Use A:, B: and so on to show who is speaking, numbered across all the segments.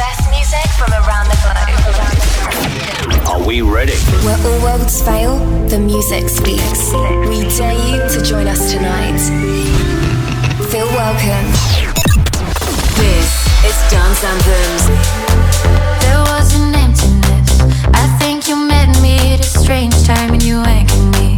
A: best music from around the globe.
B: Are we ready?
A: Where all worlds fail, the music speaks. We dare you to join us tonight. Feel welcome.
C: This is Dance Anthems.
D: There was an emptiness. I think you met me at a strange time and you anchored me.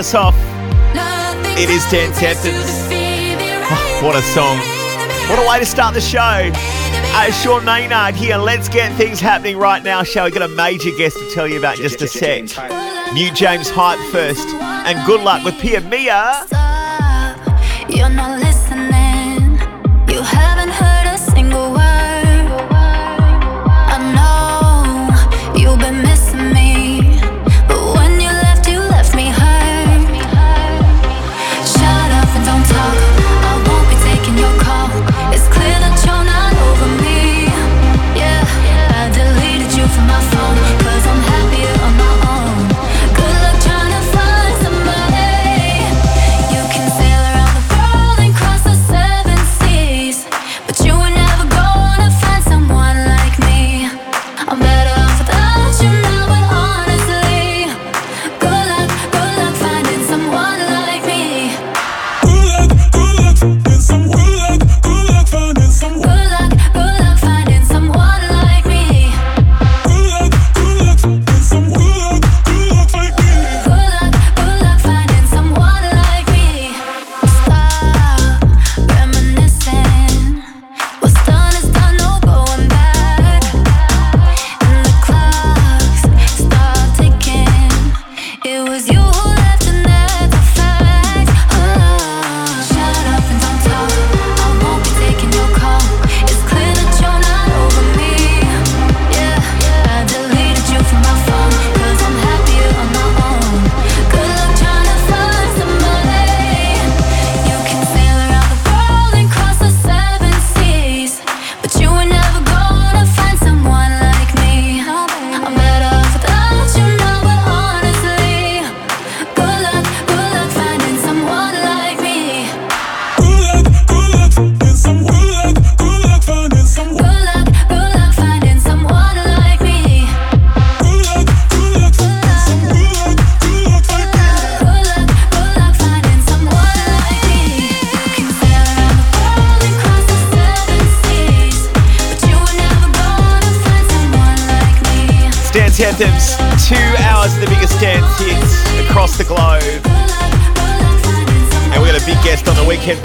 E: us off. It is dance Tempton's. Oh, what a song. What a way to start the show. Uh, Sean Maynard here. Let's get things happening right now, shall we? Got a major guest to tell you about in just a sec. New James Hype first. And good luck with Pia Mia.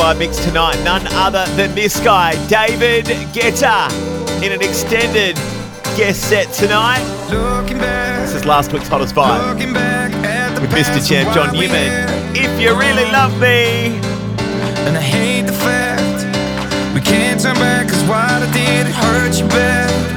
D: On the
E: Weekend Vibe Mix tonight, none other than this guy, David Guetta, in an extended guest set tonight. This is last week's hottest vibe with Mr. Champ John Newman. If you really love me,
B: and I hate the fact we can't turn back, cause what I did hurt you bad.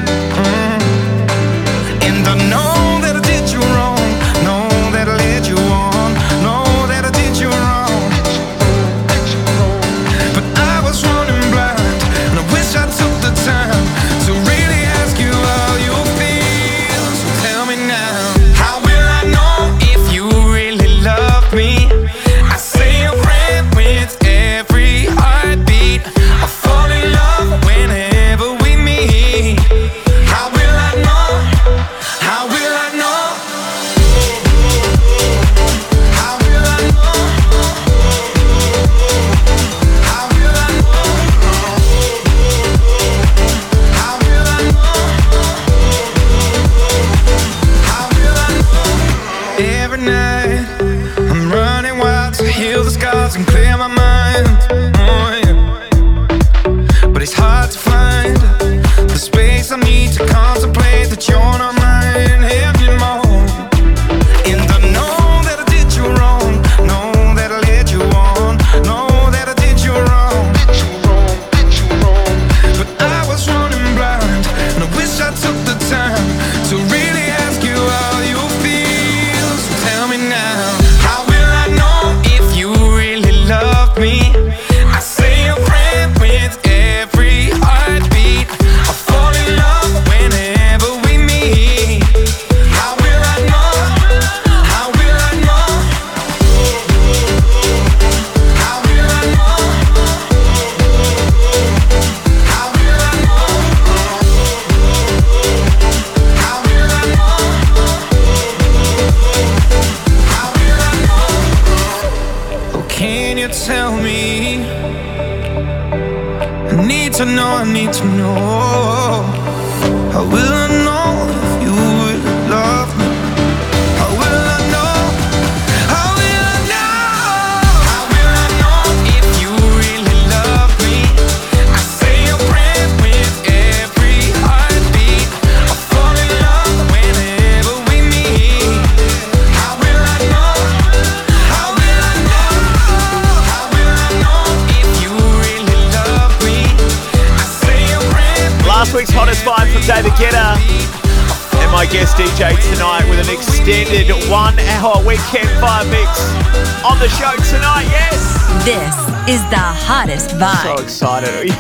B: Excited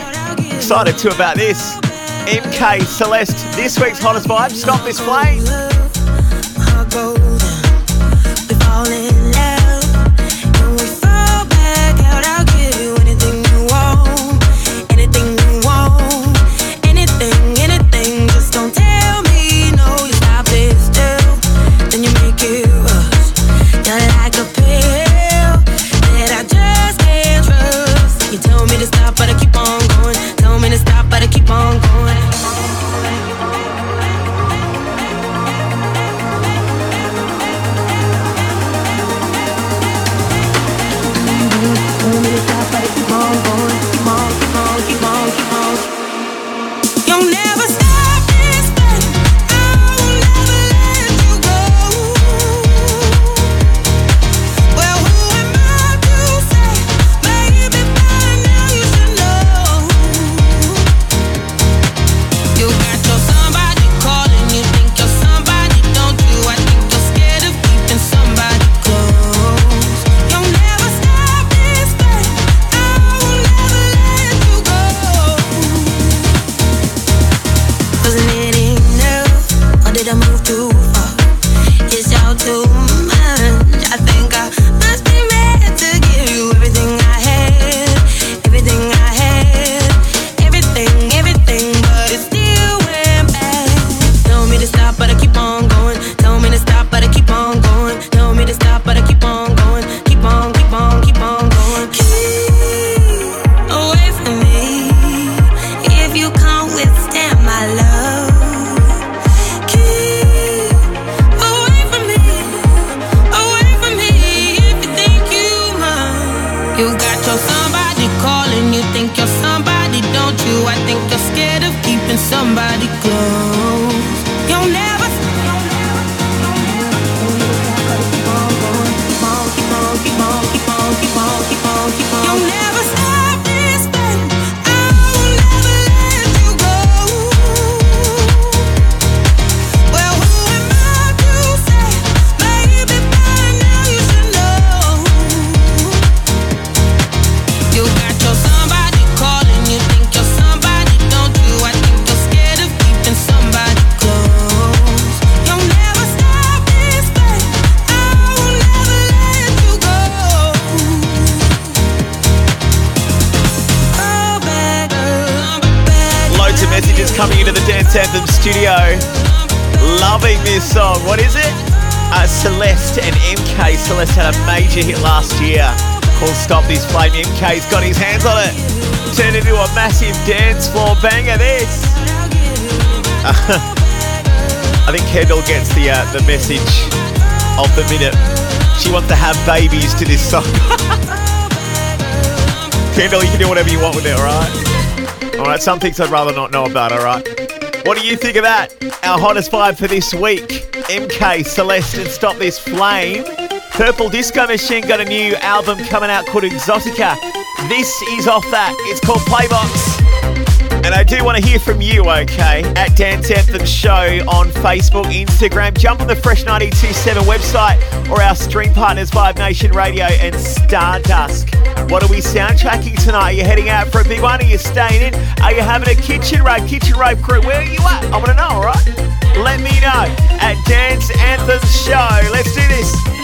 E: Excited too about this. MK Celeste, this week's hottest vibe. Stop this Flame. The message of the minute. She wants to have babies to this song. Kendall, you can do whatever you want with it, alright? Alright, some things I'd rather not know about, alright? What do you think of that? Our hottest vibe for this week MK, Celeste, and Stop This Flame. Purple Disco Machine got a new album coming out called Exotica. This is off that. It's called Playbox. And I do want to hear from you, okay? At Dance Anthem Show on Facebook, Instagram. Jump on the Fresh 927 website or our stream partners, Vibe Nation Radio and Stardust. What are we soundtracking tonight? Are you heading out for a big one? Are you staying in? Are you having a kitchen rave? Kitchen rave crew, where are you at? I want to know, alright? Let me know at Dance Anthem Show. Let's do this.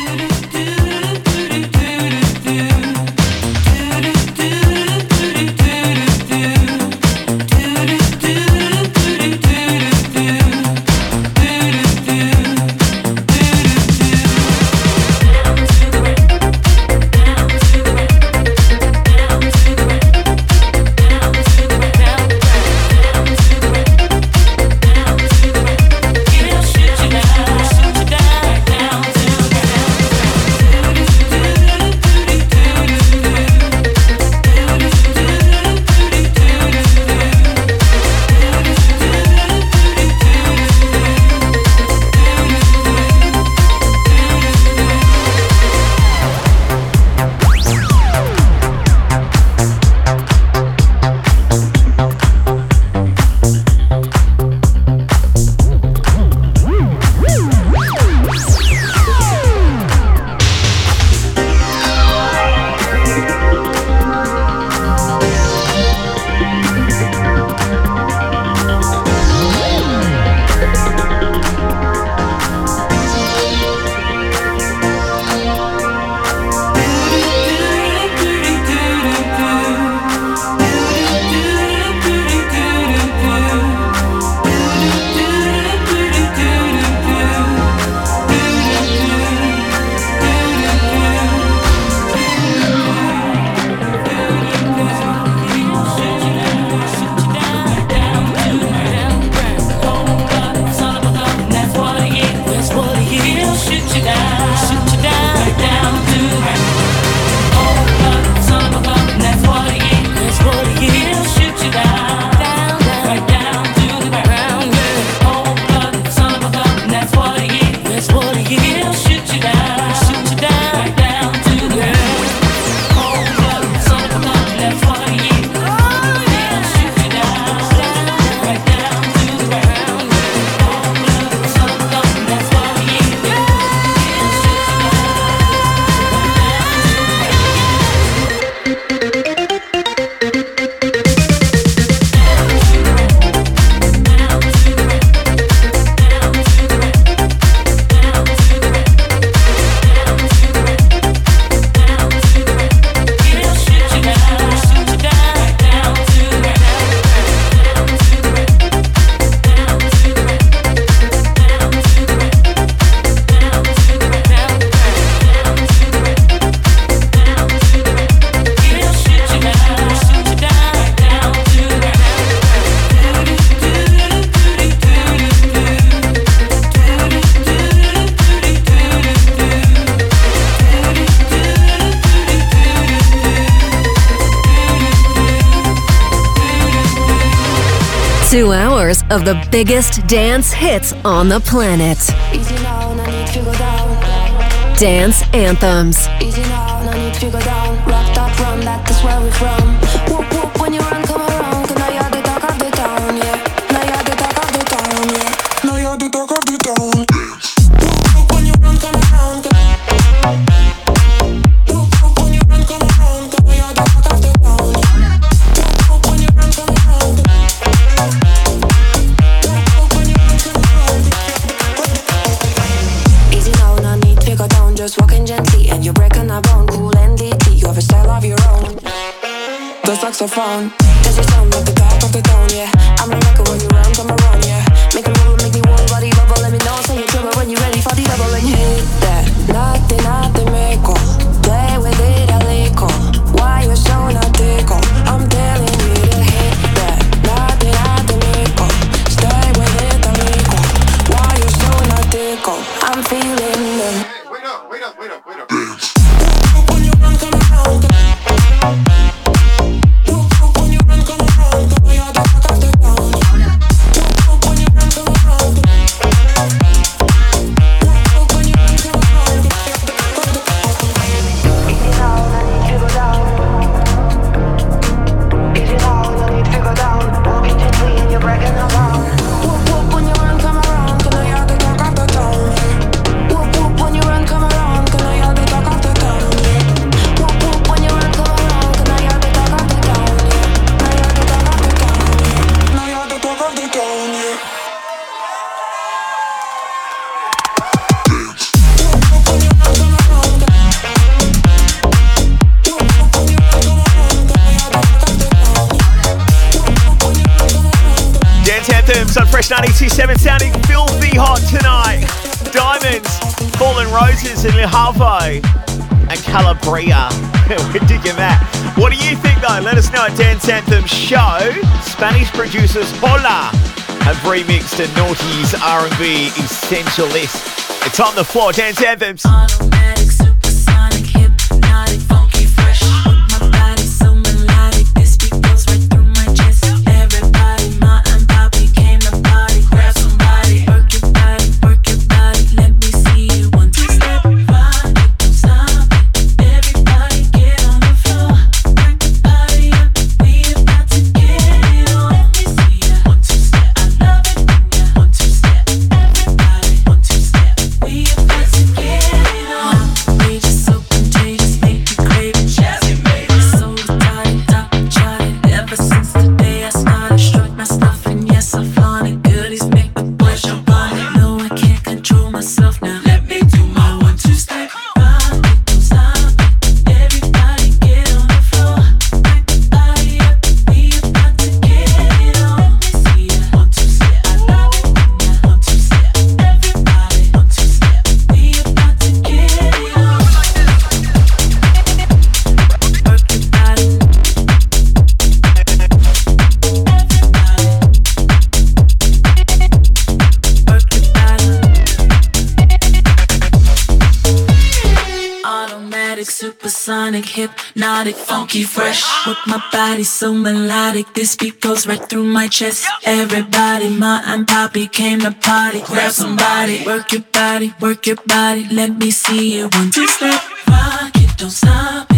C: the biggest dance hits on the planet. Dance anthems.
E: down. producers Hola have remixed the Naughty's R&B essential list. It's on the floor, dance anthems.
F: hypnotic, funky, fresh. With my body so melodic, this beat goes right through my chest. Everybody, ma and poppy came to party. Grab somebody, work your body, work your body. Let me see you one two step, rock it, don't stop.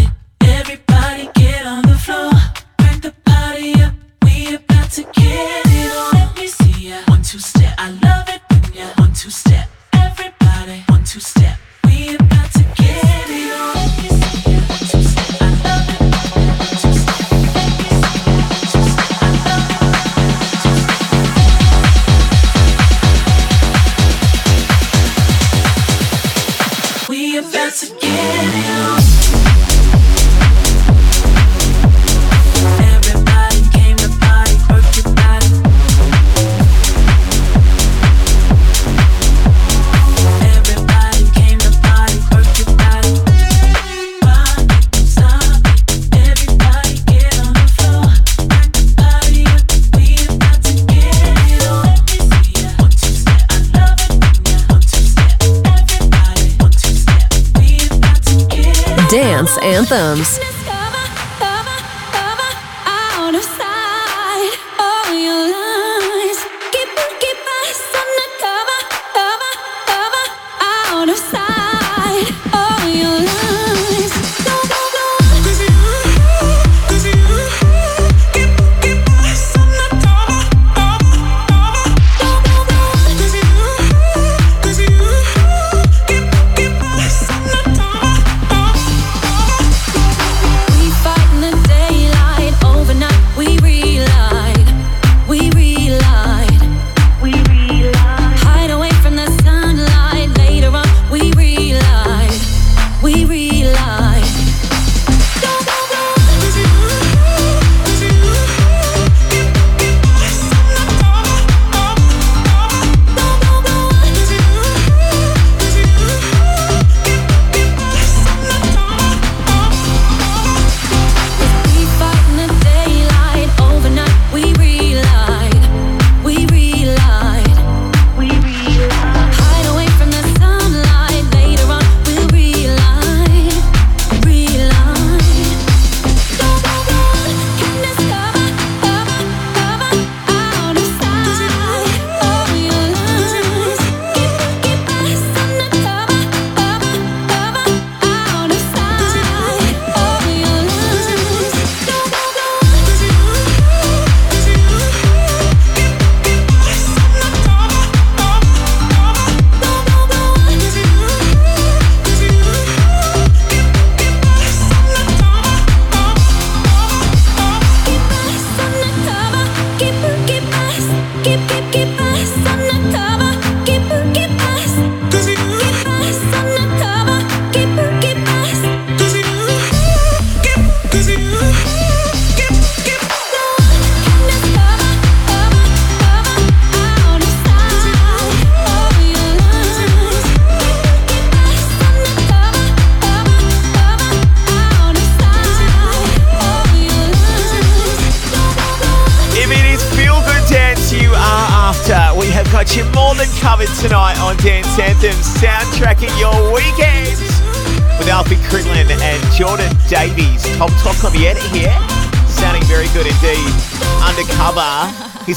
C: anthems.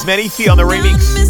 G: Undercover, here's Menifee on the remix.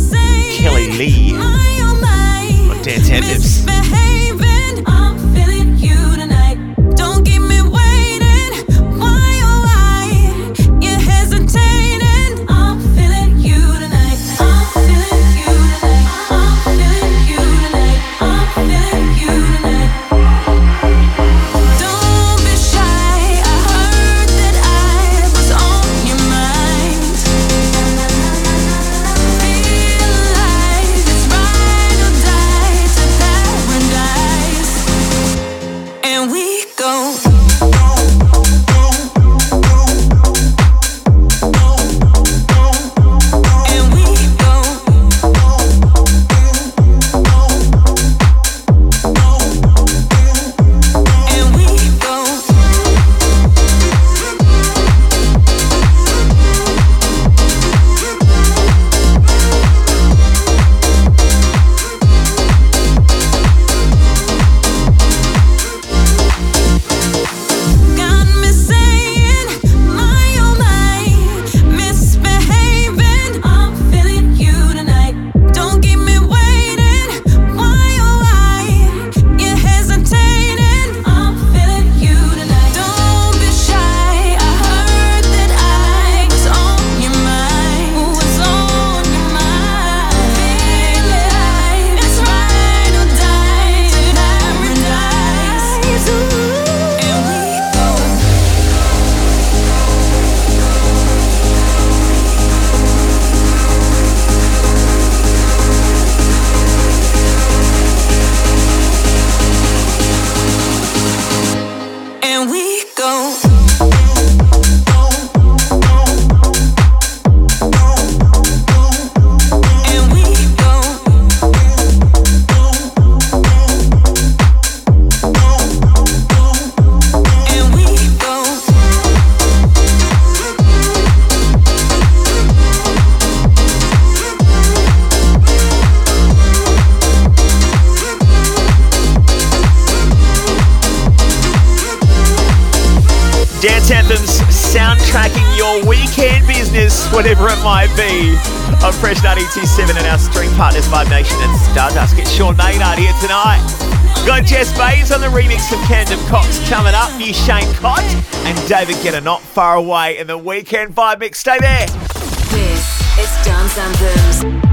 G: 827 and our stream partners, Vibe Nation and Stardust. Get Sean Maynard here tonight. Got Jess Bays on the remix of Candom Cox coming up. New Shane Codd and David Guetta not far away in the weekend Vibe mix. Stay there.
H: This is Dance Anthems.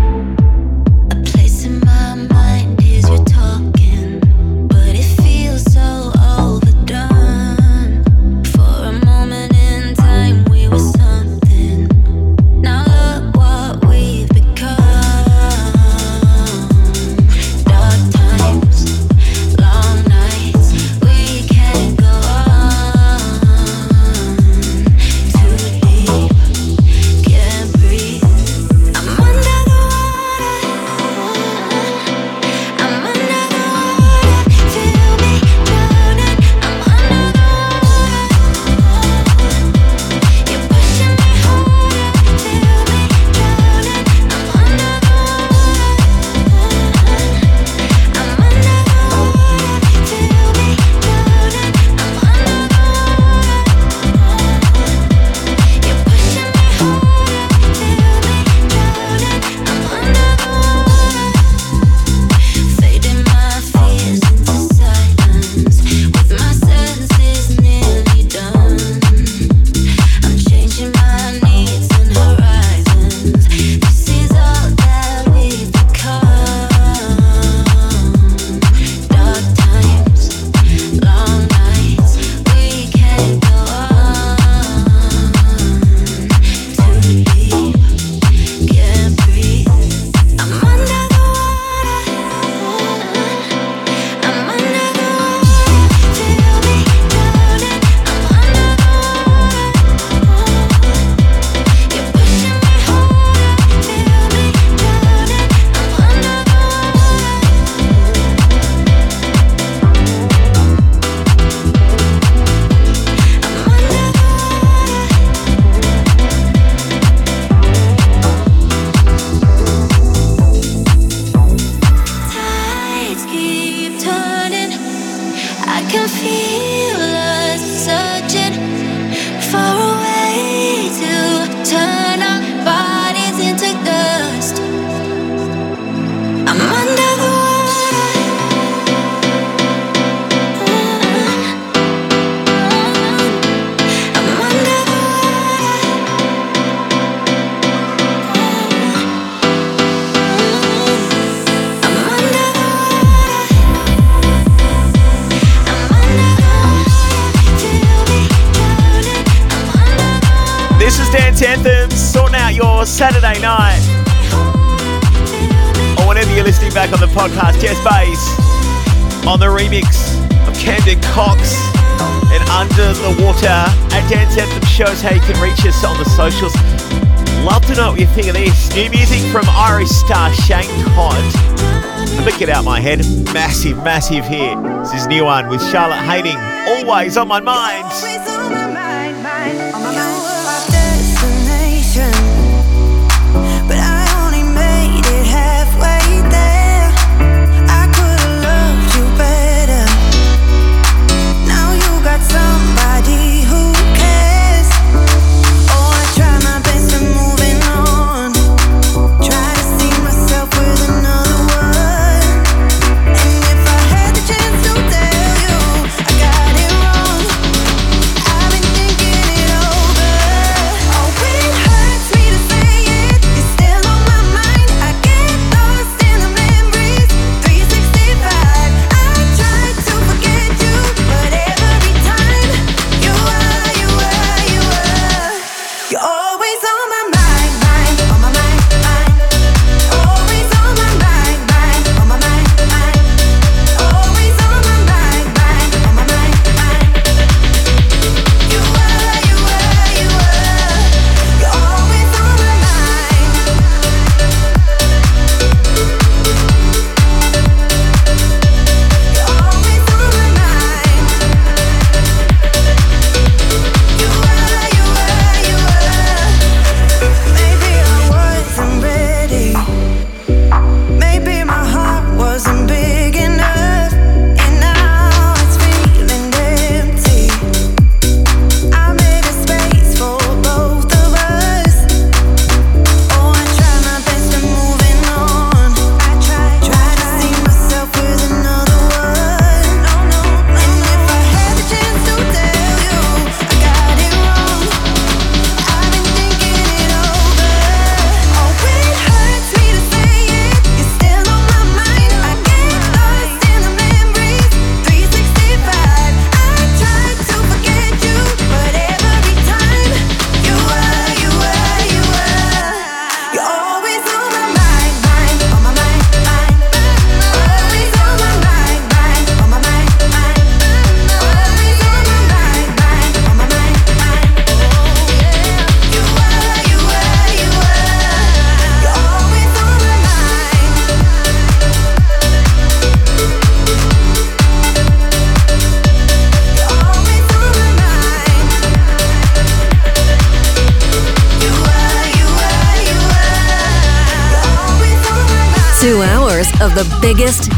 I: ahead. Massive, massive here. This is new one with Charlotte Hayden. Always on my mind.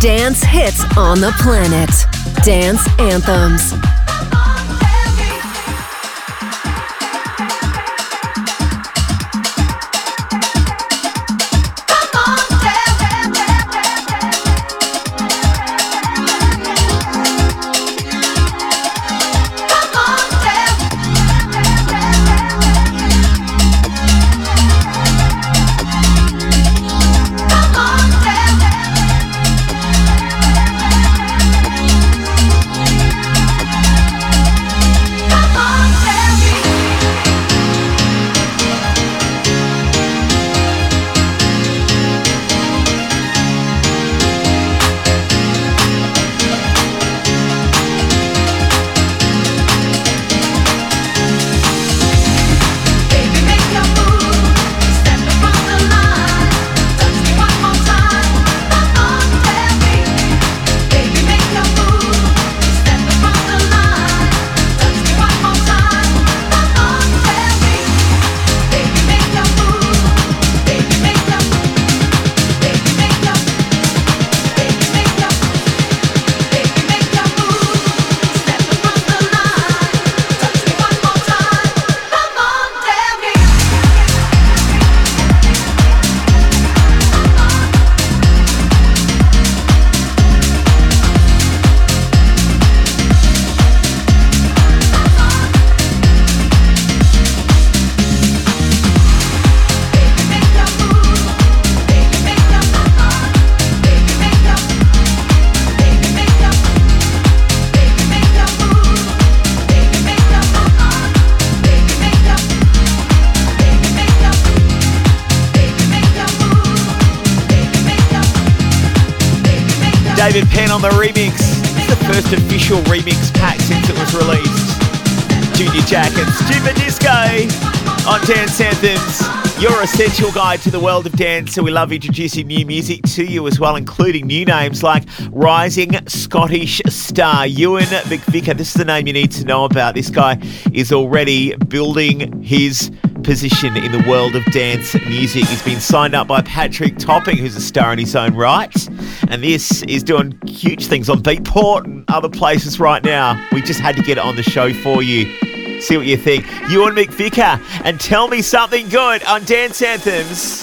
J: dance hits on the planet. Dance anthems.
E: Essential guide to the world of dance. and we love introducing new music to you as well, including new names like rising Scottish star Ewan McVicker. This is the name you need to know about. This guy is already building his position in the world of dance music. He's been signed up by Patrick Topping, who's a star in his own right. And this is doing huge things on Beatport and other places right now. We just had to get it on the show for you. See what you think. Ewan McVicker and tell me something good on Dance Anthems.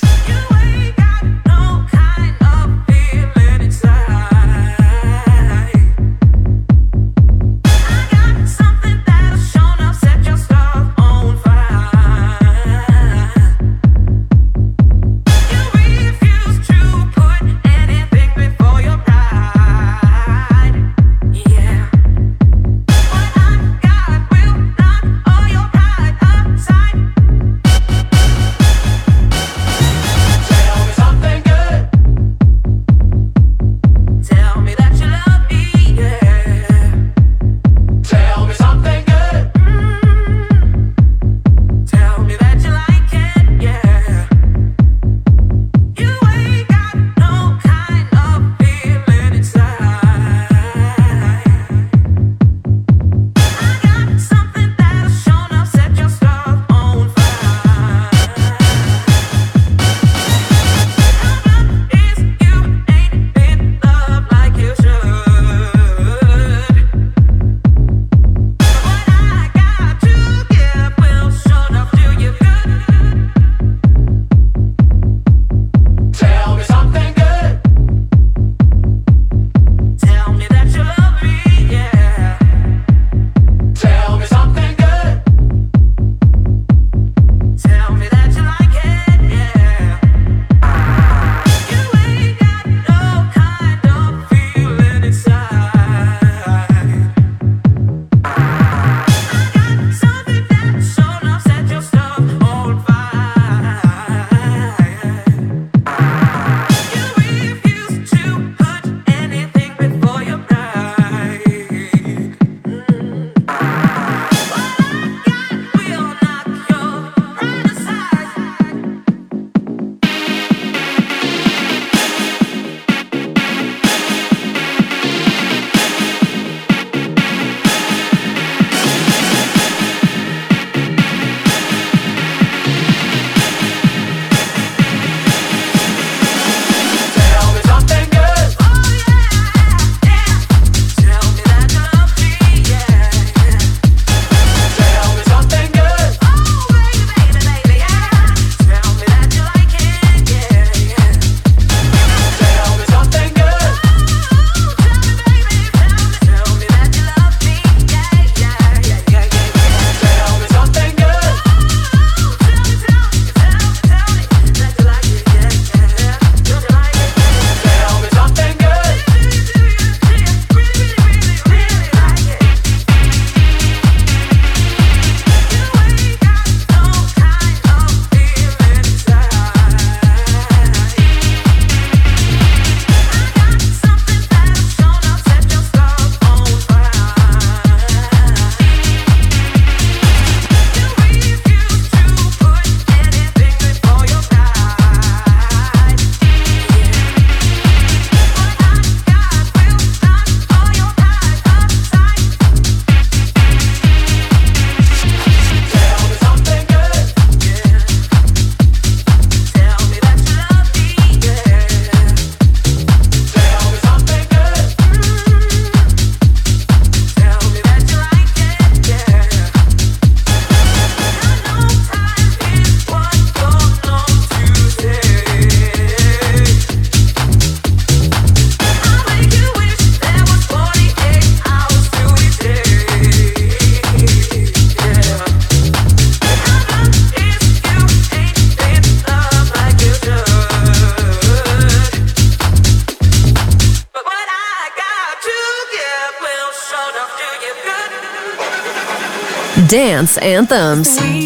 K: Dance Anthems.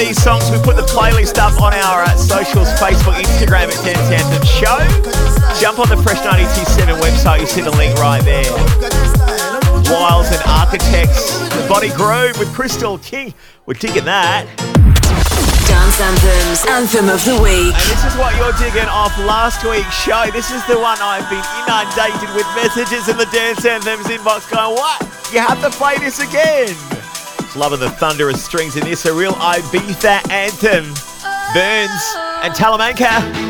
E: These songs, we put the playlist up on our uh, socials, Facebook, Instagram at Dance Anthem Show. Jump on the Fresh 927 website, you see the link right there. Wiles and Architects, the Body Groove with Crystal King. We're digging that.
C: Dance Anthems, Anthem of the Week.
E: And this is what you're digging off last week's show. This is the one I've been inundated with messages in the Dance Anthems inbox going, what? You have to play this again. Loving the thunderous strings in this, a real Ibiza anthem. Burns and Talamanca.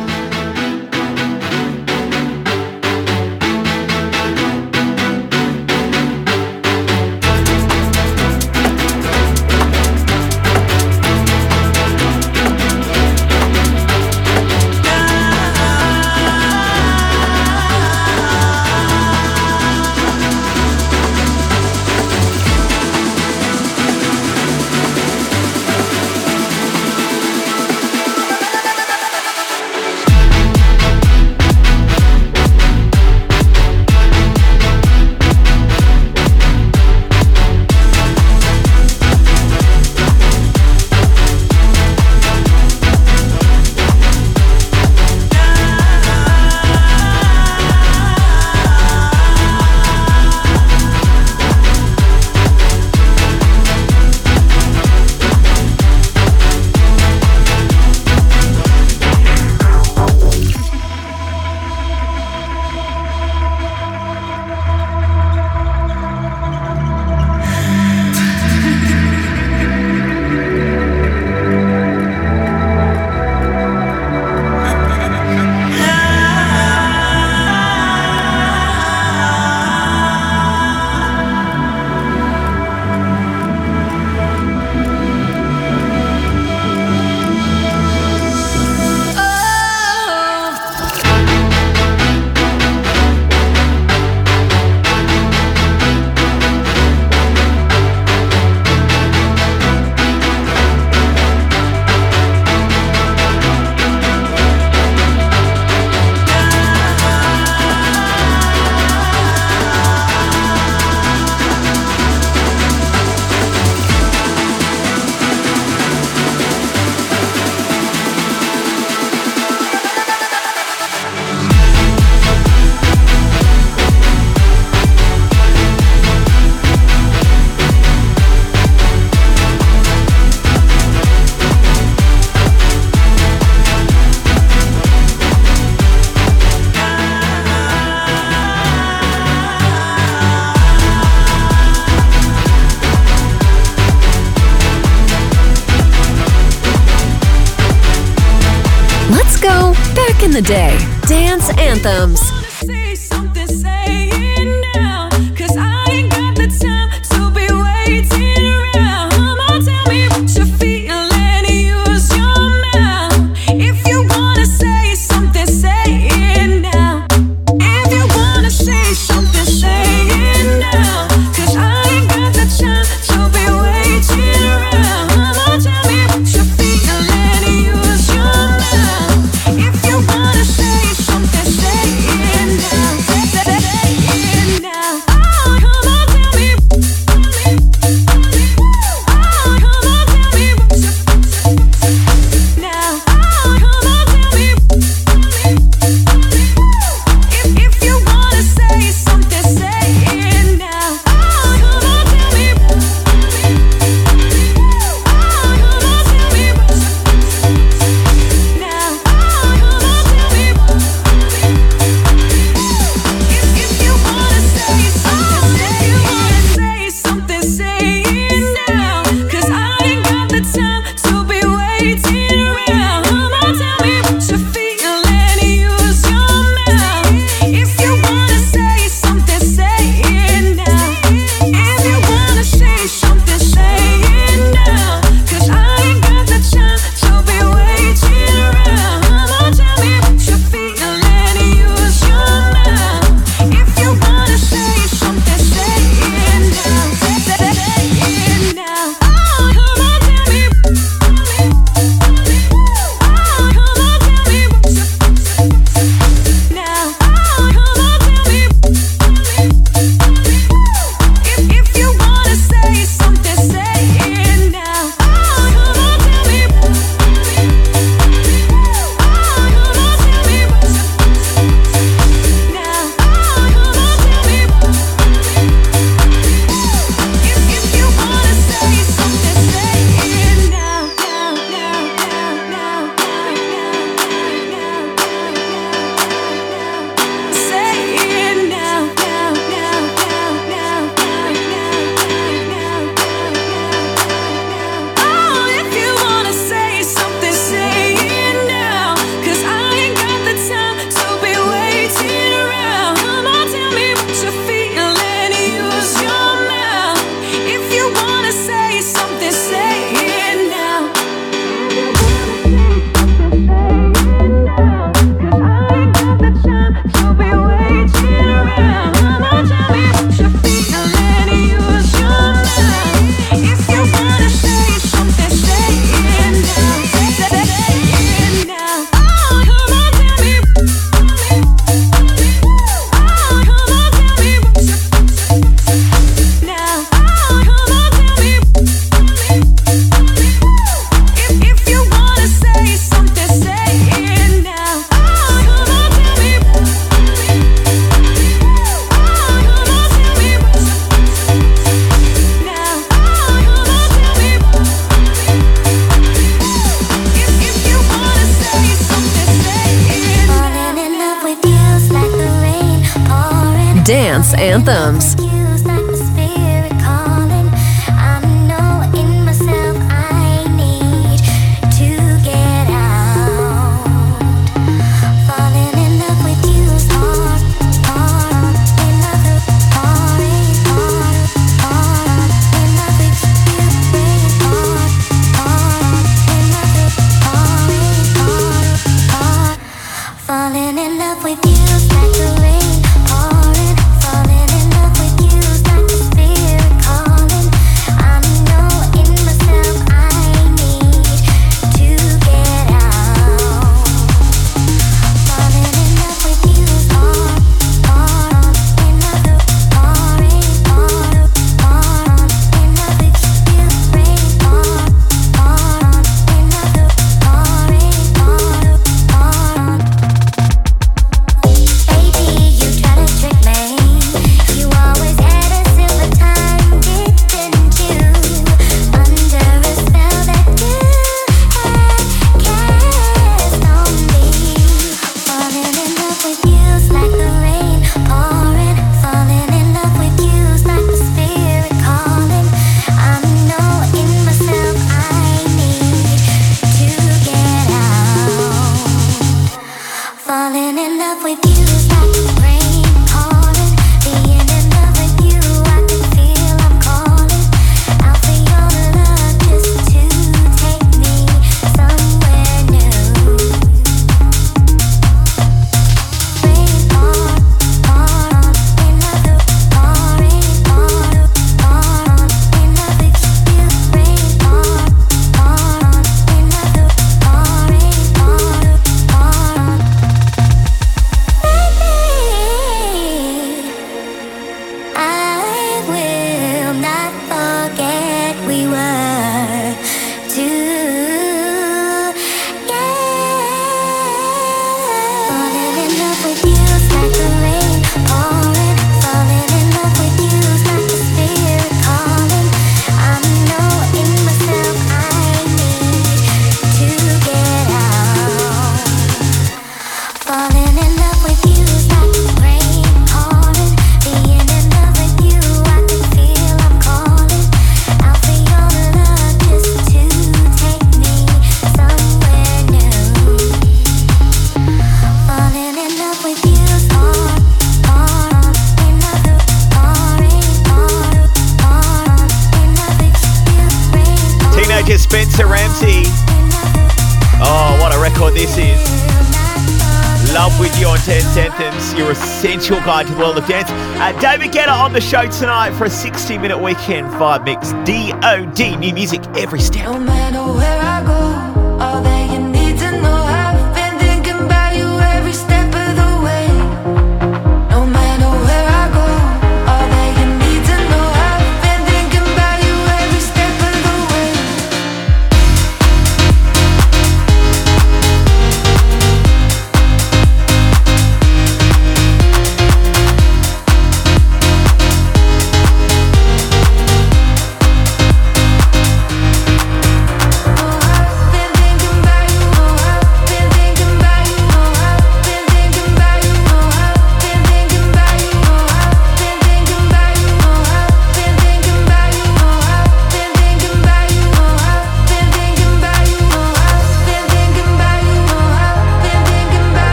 D: on the
E: show tonight for a 60 minute weekend vibe mix. DOD, new music every step.
D: No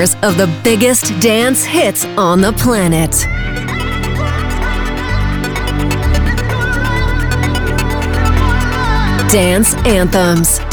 D: Of the
C: biggest dance hits on the planet. Dance Anthems.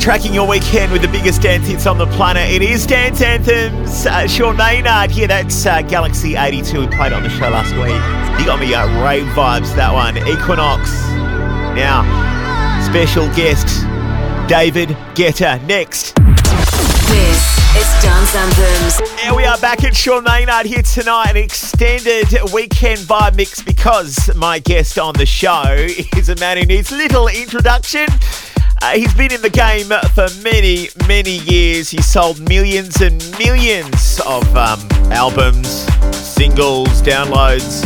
E: Soundtracking your weekend with the biggest dance hits on the planet. It is Dance Anthems. Uh, Sean Maynard here. That's uh, Galaxy 82 who played on the show last week. You got me uh, rave vibes, that one. Equinox. Now, special guest, David Guetta. Next.
C: This is Dance Anthems.
E: Here we are back at Sean Maynard here tonight, an extended weekend vibe mix because my guest on the show is a man who needs little introduction. Uh, he's been in the game for many, many years. He sold millions and millions of um, albums, singles, downloads,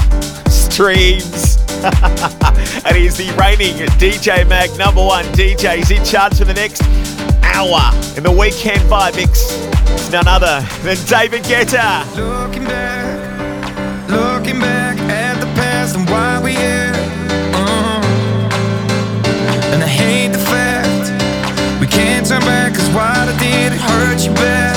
E: streams. and he's the reigning DJ Mag number one DJ. He's in charge for the next hour in the weekend vibe mix. It's none other than David Guetta.
B: Looking back, looking back at the past and why we here. It hurt you bad.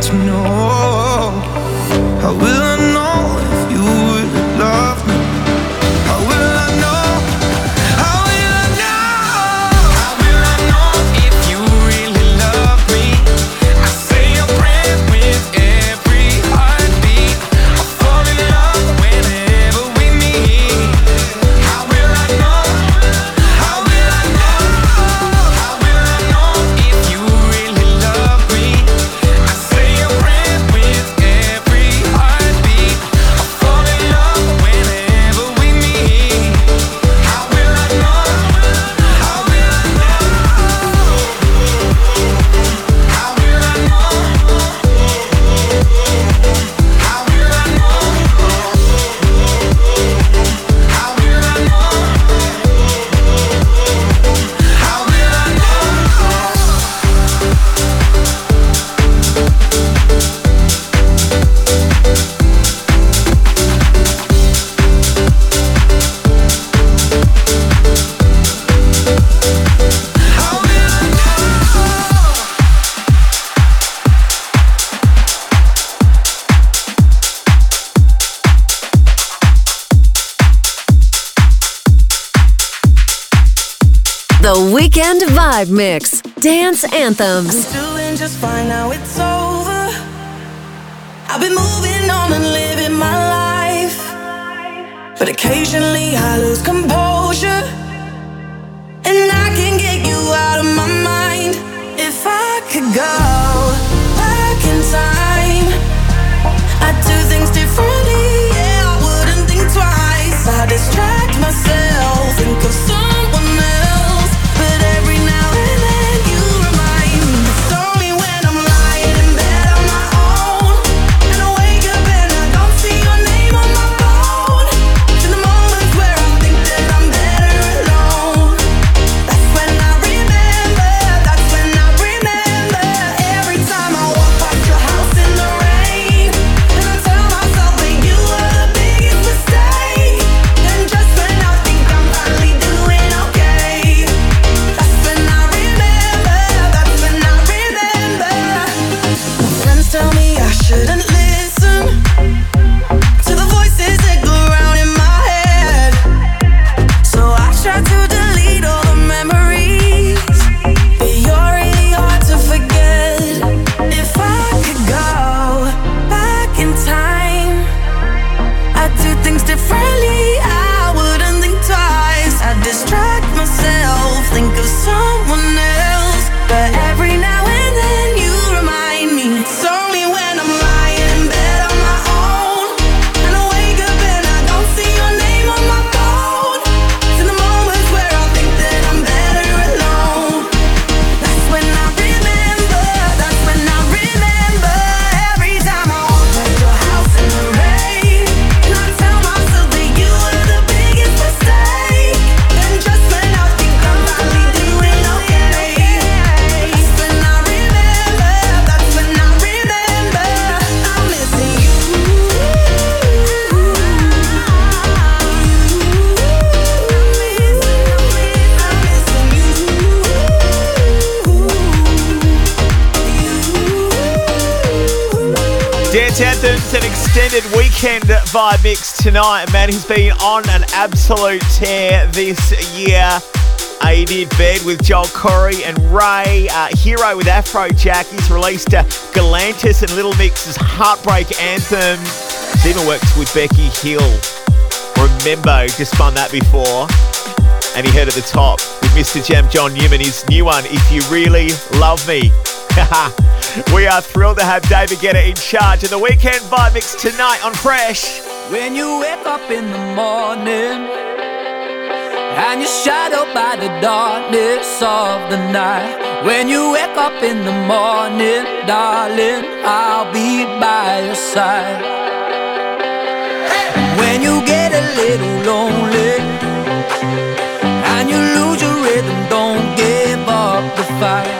B: to know
C: dance anthems.
I: I'm doing just fine now, it's over. I've been moving on and living my life, but occasionally.
E: weekend vibe mix tonight. Man, he's been on an absolute tear this year. Uh, he did Bed with Joel Corry and RAYE, uh, Hero with Afrojack. He's released uh, Galantis and Little Mix's Heartbreak Anthem. He's even works with Becky Hill. Remember, just spun that before. And he heard at the top with MistaJam John Newman, his new one, If You Really Love Me. We are thrilled to have David Guetta in charge of the weekend vibe mix tonight on Fresh.
L: When you wake up in the morning and you're shadowed by the darkness of the night. When you wake up in the morning, darling, I'll be by your side. When you get a little lonely and you lose your rhythm, don't give up the fight.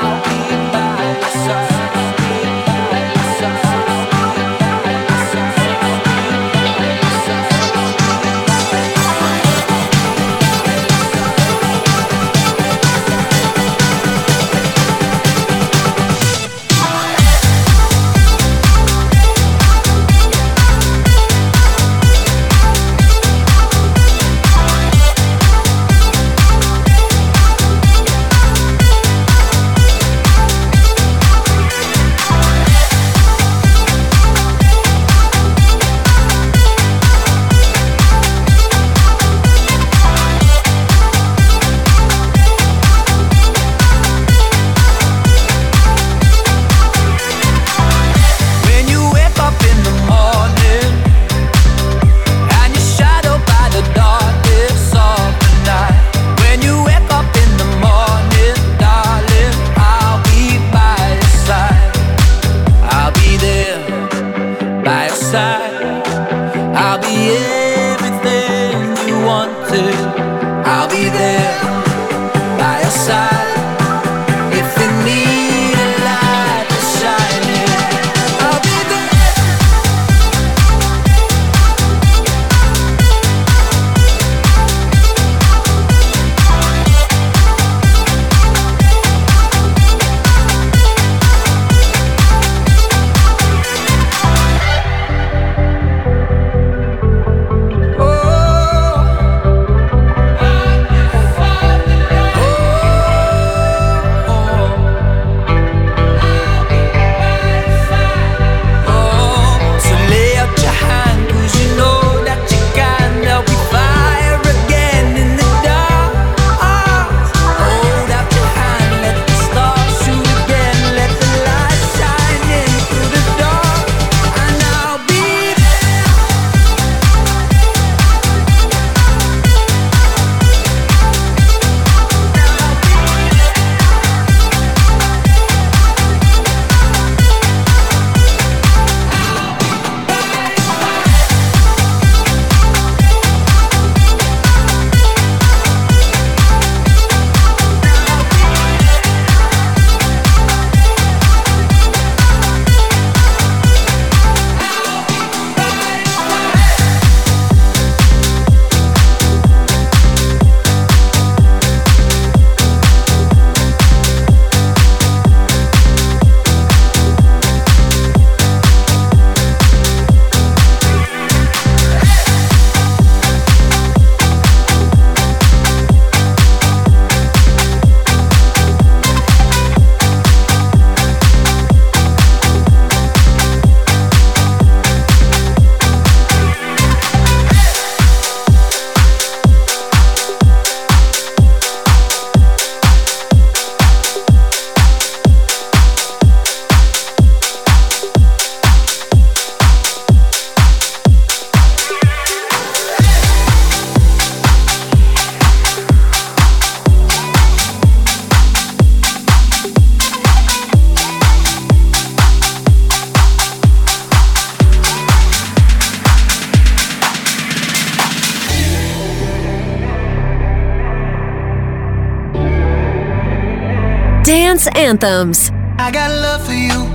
J: Anthems.
M: I got love for you,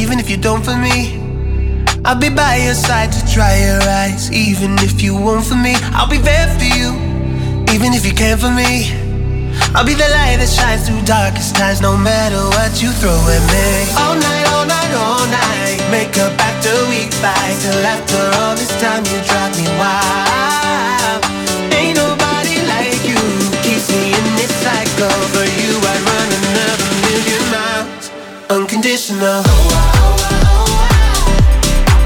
M: even if you don't for me. I'll be by your side to dry your eyes, even if you won't for me. I'll be there for you, even if you can't for me. I'll be the light that shines through darkest times, no matter what you throw at me. All night, all night, all night. Make up after we fight, till after all this time you drive me wild. Unconditional.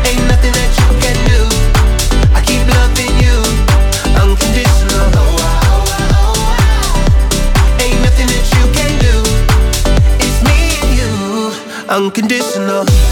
M: Ain't nothing that you can do. I keep loving you, unconditional. Ain't nothing that you can do. It's me and you, unconditional.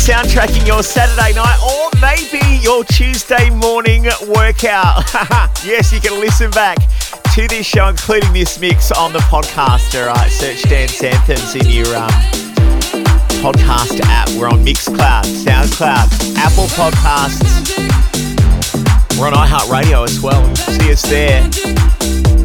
E: soundtracking your Saturday night or maybe your Tuesday morning workout. yes, you can listen back to this show, including this mix on the podcast. All right, search Dance Anthems in your um, podcast app. We're on Mixcloud, SoundCloud, Apple Podcasts. We're on iHeartRadio as well. See us there.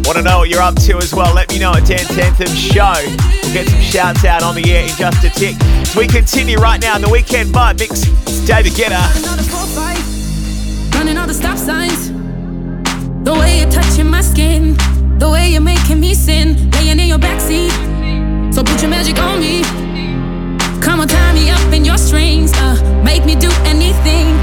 E: Want to know what you're up to as well? Let me know at Dance Anthem Show. We'll get some shouts out on the air in just a tick. As we continue right now in the weekend vibe mix, it's David Guetta.
G: Running all the stop signs. The way you're touching my skin. The way you're making me sin. Laying in your backseat. So put your magic on me. Come on, tie me up in your strings. Uh, make me do anything.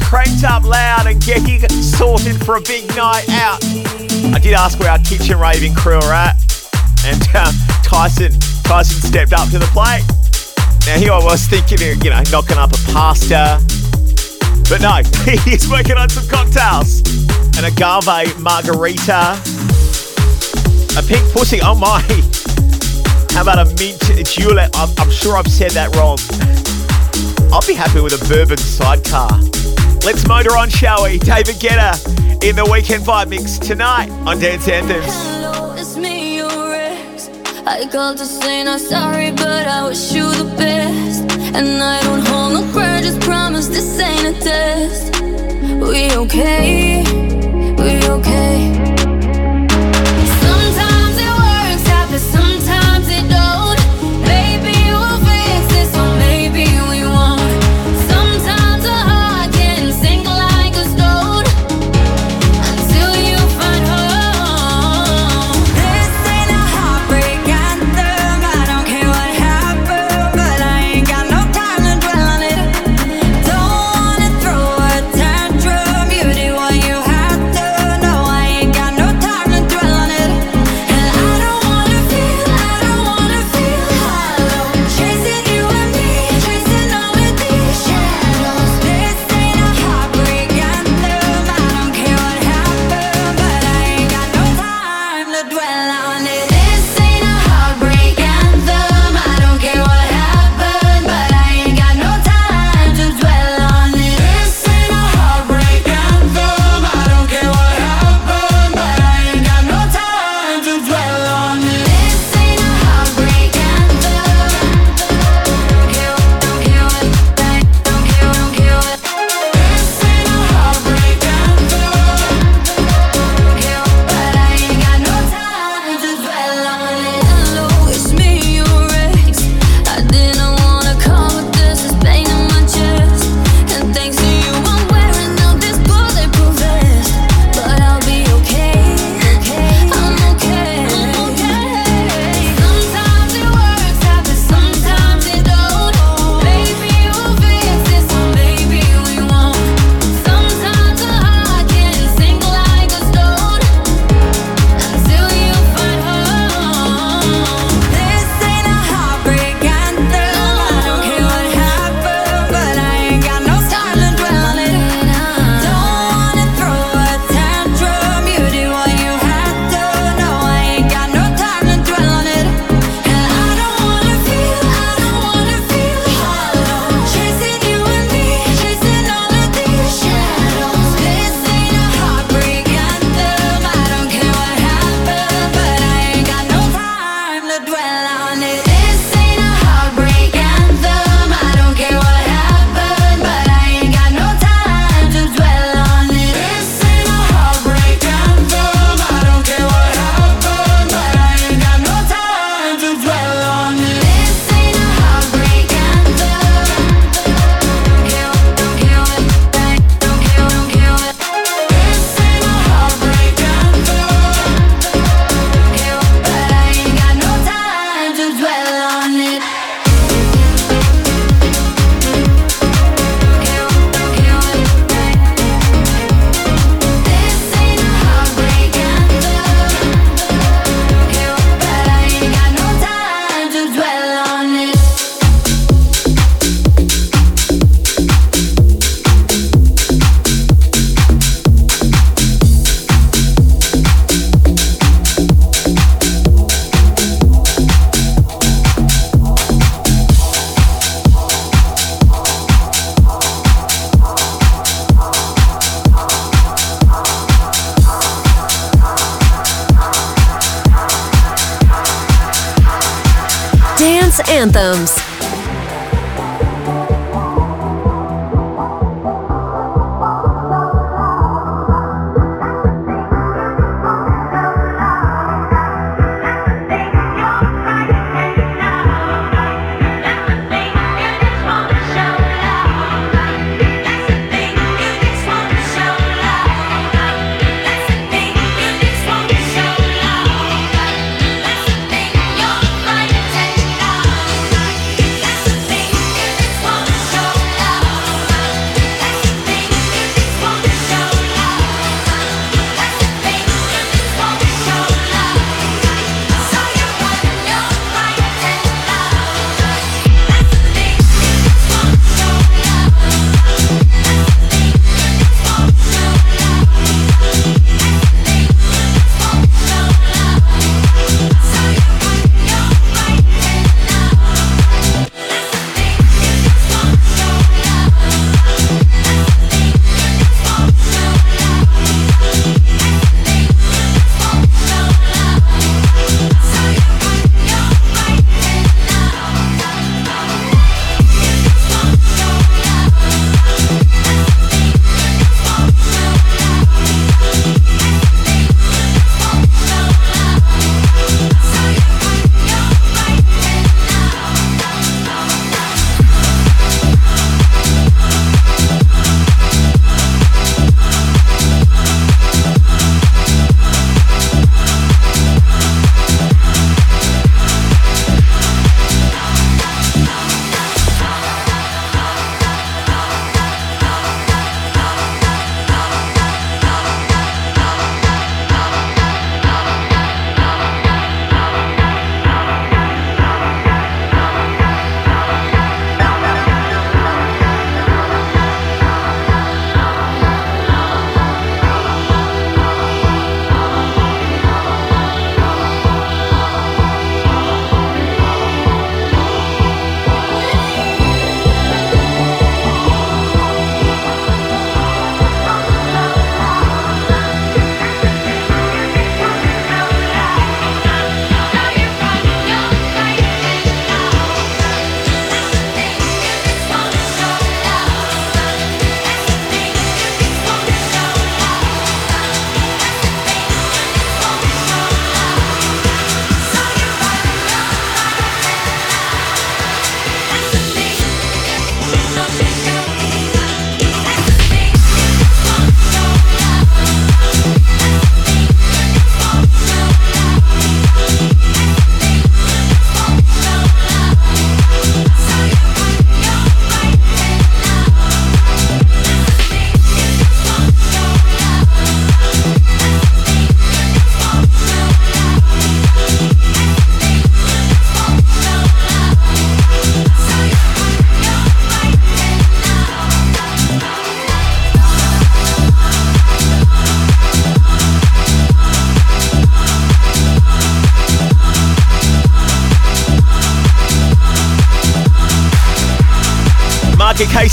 E: cranked up loud and getting sorted for a big night out. I did ask where our kitchen raving crew are at, and uh, Tyson Tyson stepped up to the plate. Now here I was thinking, of, you know, knocking up a pasta, but no, he's working on some cocktails an agave margarita, a pink pussy. Oh my! How about a mint julep? I'm, I'm sure I've said that wrong. I'll be happy with a bourbon sidecar. Let's motor on, shall we? David Guetta in the Weekend Vibe Mix tonight on Dance Anthems.
I: Hello, it's me, your ex. I called to say not sorry, but I wish you the best. And I don't hold no grudges, promise this ain't a test. We okay, we okay.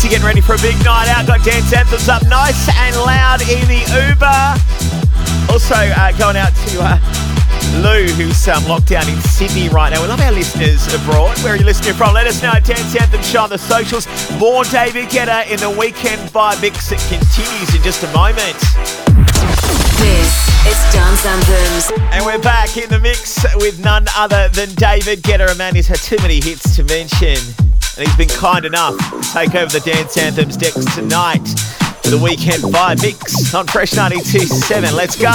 E: Getting ready for a big night out. Got dance anthems up nice and loud in the Uber. Also uh, going out to uh, Lou, who's um, locked down in Sydney right now. We love our listeners abroad. Where are you listening from? Let us know at Dance Anthem Show on the socials. More David Guetta in the weekend vibe mix. It continues in just a moment.
C: This is Dance Anthems.
E: And we're back in the mix with none other than David Guetta. A man who's had too many hits to mention. And he's been kind enough to take over the Dance Anthems decks tonight for the weekend vibe mix on Fresh 92.7. Let's go.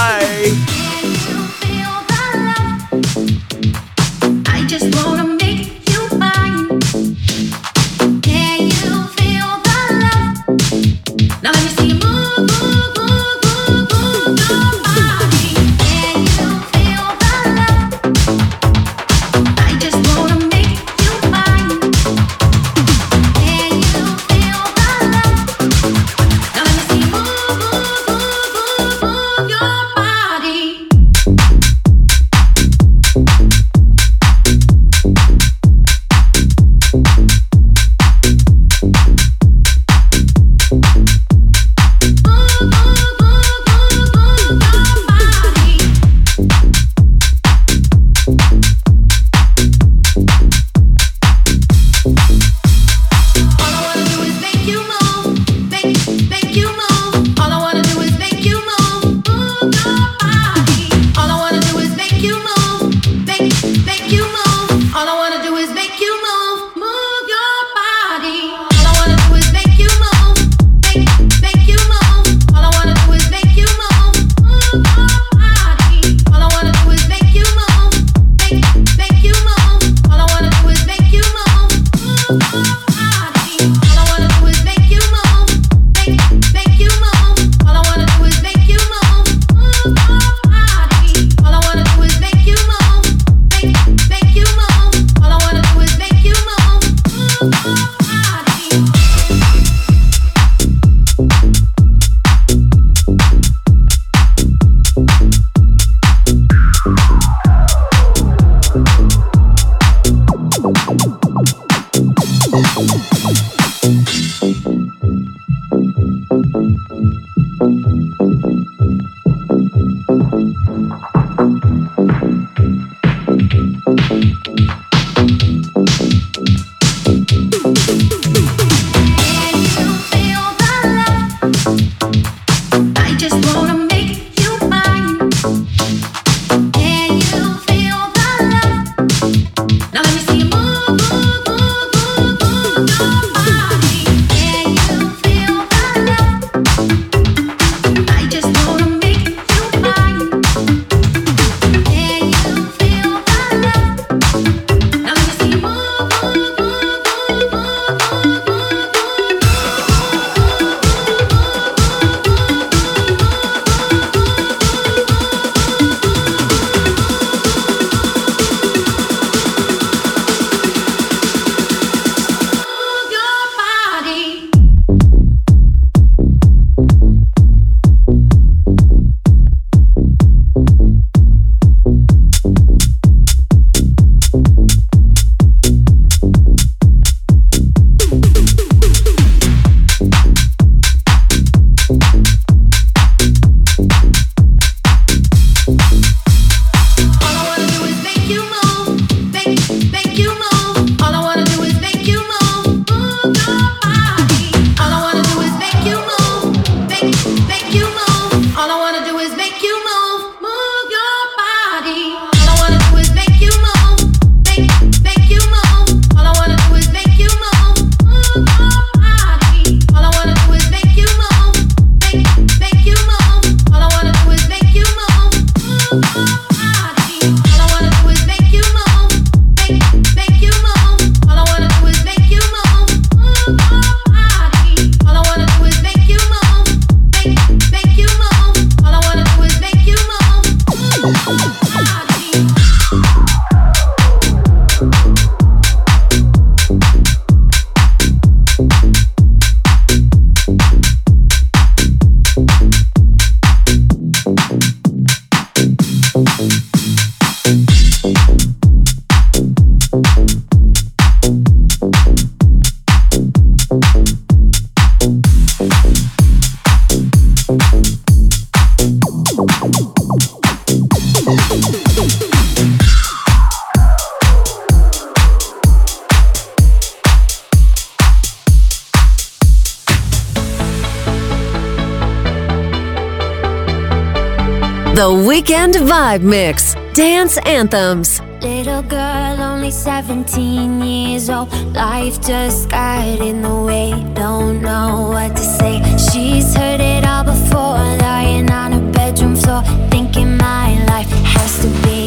C: Vibe Mix Dance Anthems.
H: Little girl, only 17 years old. Life just got in the way, don't know what to say. She's heard it all before, lying on her bedroom floor, thinking my life has to be.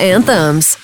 C: anthems.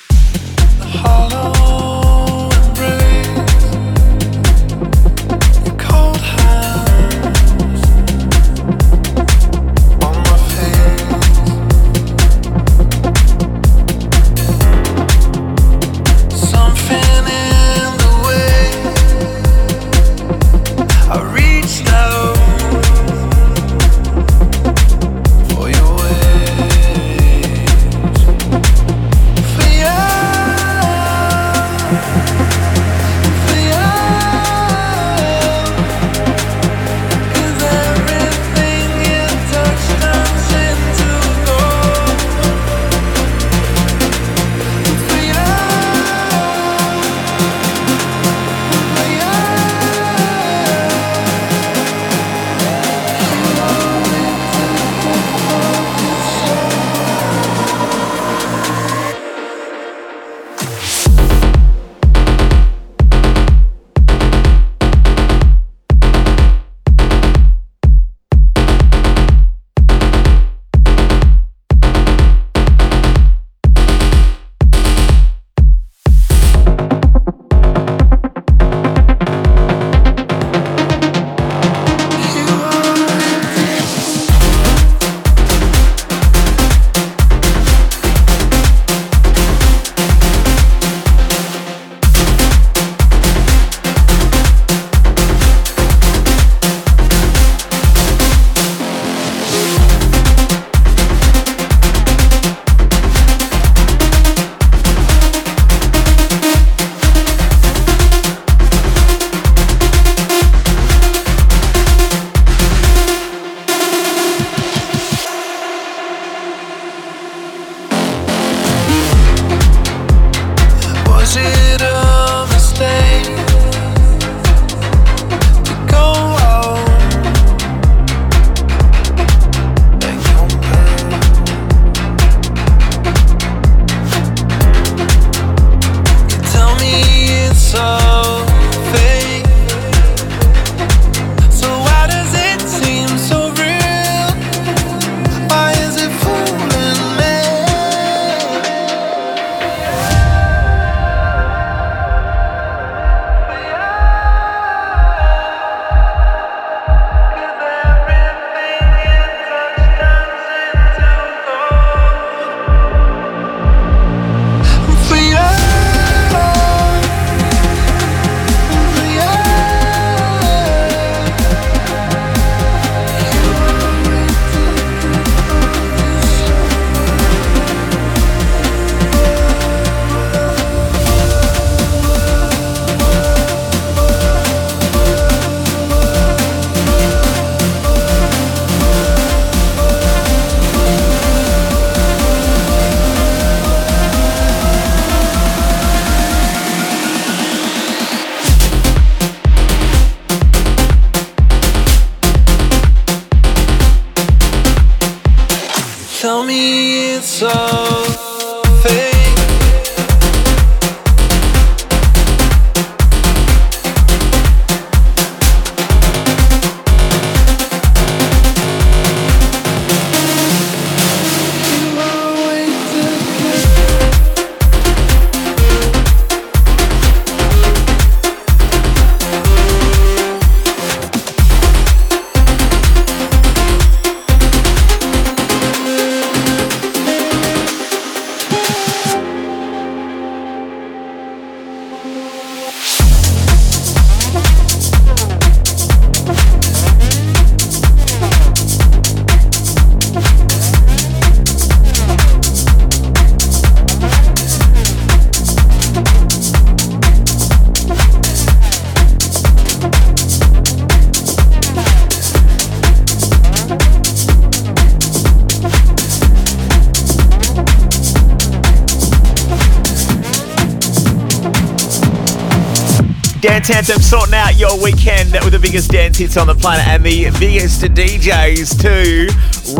E: With the biggest dance hits on the planet and the biggest DJs too.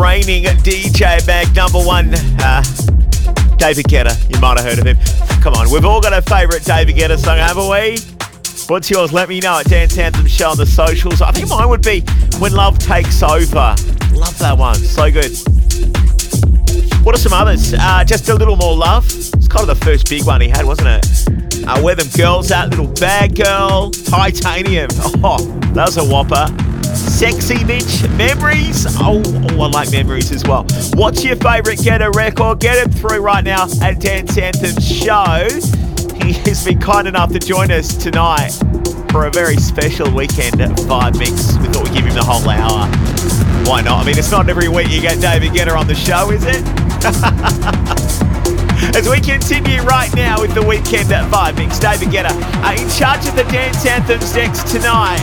E: Reigning DJ Mag number one, uh, David Guetta. You might have heard of him. Come on, we've all got a favourite David Guetta song, haven't we? What's yours? Let me know at Dance Anthem Show on the socials. I think mine would be When Love Takes Over. Love that one. So good. What are some others? Uh, just a little more love. It's kind of the first big one he had, wasn't it? Uh, where them girls at? Little bad girl. Titanium. Oh, that was a whopper. Sexy bitch, Memories. Oh, oh, I like memories as well. What's your favourite Guetta record? Get it through right now at Dance Anthem Show. He has been kind enough to join us tonight for a very special weekend vibe mix. We thought we'd give him the whole hour. Why not? I mean, it's not every week you get David Guetta on the show, is it? As we continue right now with the weekend at vibe mix, David Guetta uh, in charge of the dance anthems next tonight.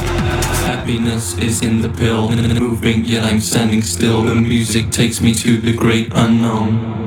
N: Happiness is in the pill, moving yet I'm standing still. The music takes me to the great unknown.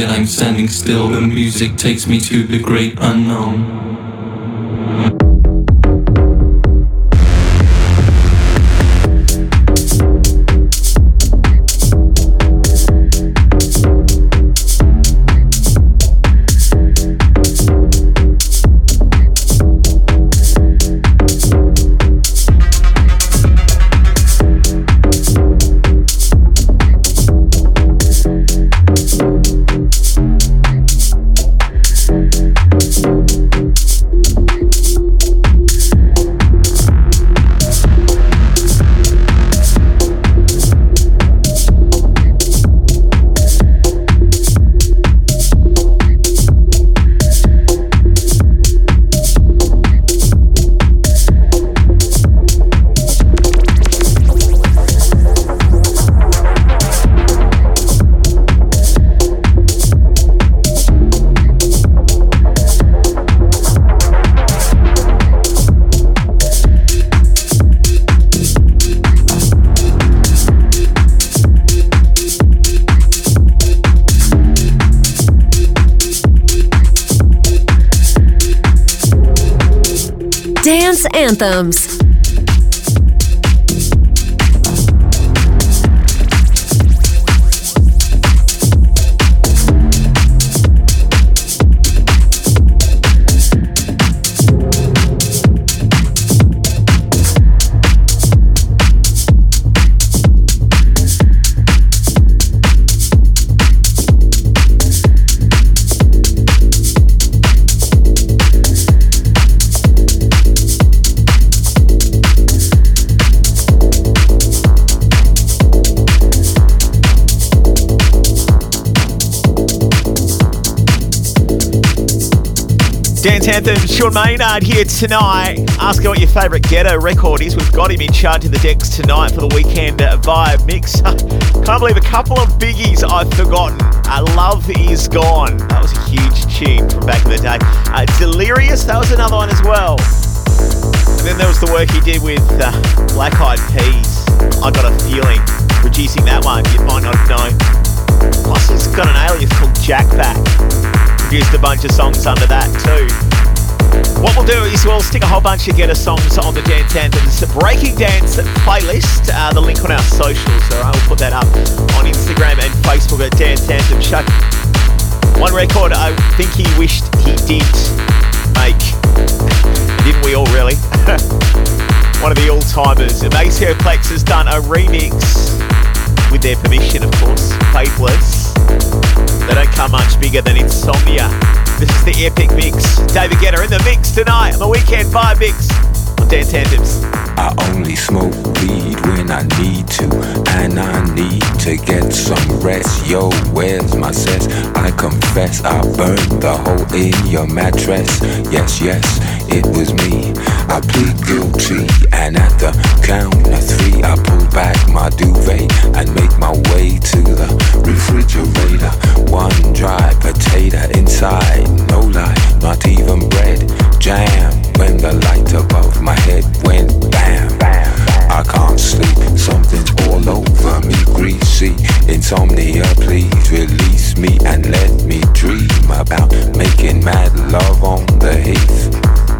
N: Yet I'm standing still. The music takes me to the great unknown.
E: Anthem, Sean Maynard here tonight. Asking what your favourite Guetta record is. We've got him in charge of the decks tonight for the weekend vibe mix. Can't believe a couple of biggies I've forgotten. Uh, Love is Gone. That was a huge tune from back in the day. Uh, Delirious, that was another one as well. And then there was the work he did with uh, Black Eyed Peas. I got a feeling. Producing that one, you might not have known. Plus, he's got an alias called Jack Back produced a bunch of songs under that too. What we'll do is we'll stick a whole bunch of Guetta songs on the Dance Anthems Breaking Dance playlist. Uh, the link on our socials, so I will put that up on Instagram and Facebook at Dance Anthem Show. One record I think he wished he did make. Didn't we all really? One of the all-timers. Maceo Plex has done a remix with their permission, of course. Faithless. They don't come much bigger than Insomnia. This is the epic mix. David Guetta in the mix tonight on the weekend vibe mix on Dance Anthems.
O: I only smoke weed when I need to, and I need to get some rest. Yo, where's my sense? I confess I burned the hole in your mattress. Yes, yes, it was me. I plead guilty, and at the count of three, I pull back my duvet and make my way to the refrigerator. One dry potato inside, no lie, not even bread. Jam when the light above my head went bam. I can't sleep, something's all over me, greasy. Insomnia, please release me and let me dream about making mad love on the heath.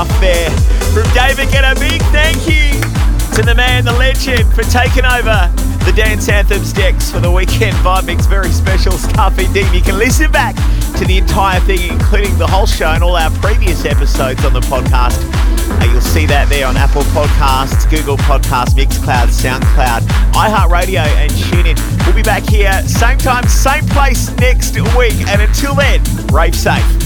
E: Sensational there. From David Guetta big thank you to the man, the legend, for taking over the Dance Anthems decks for the weekend vibe mix. Very special stuff indeed. You can listen back to the entire thing, including the whole show and all our previous episodes on the podcast. Uh, you'll see that there on Apple Podcasts, Google Podcasts, Mixcloud, SoundCloud, iHeartRadio, and TuneIn. We'll be back here, same time, same place next week. And until then, rave safe.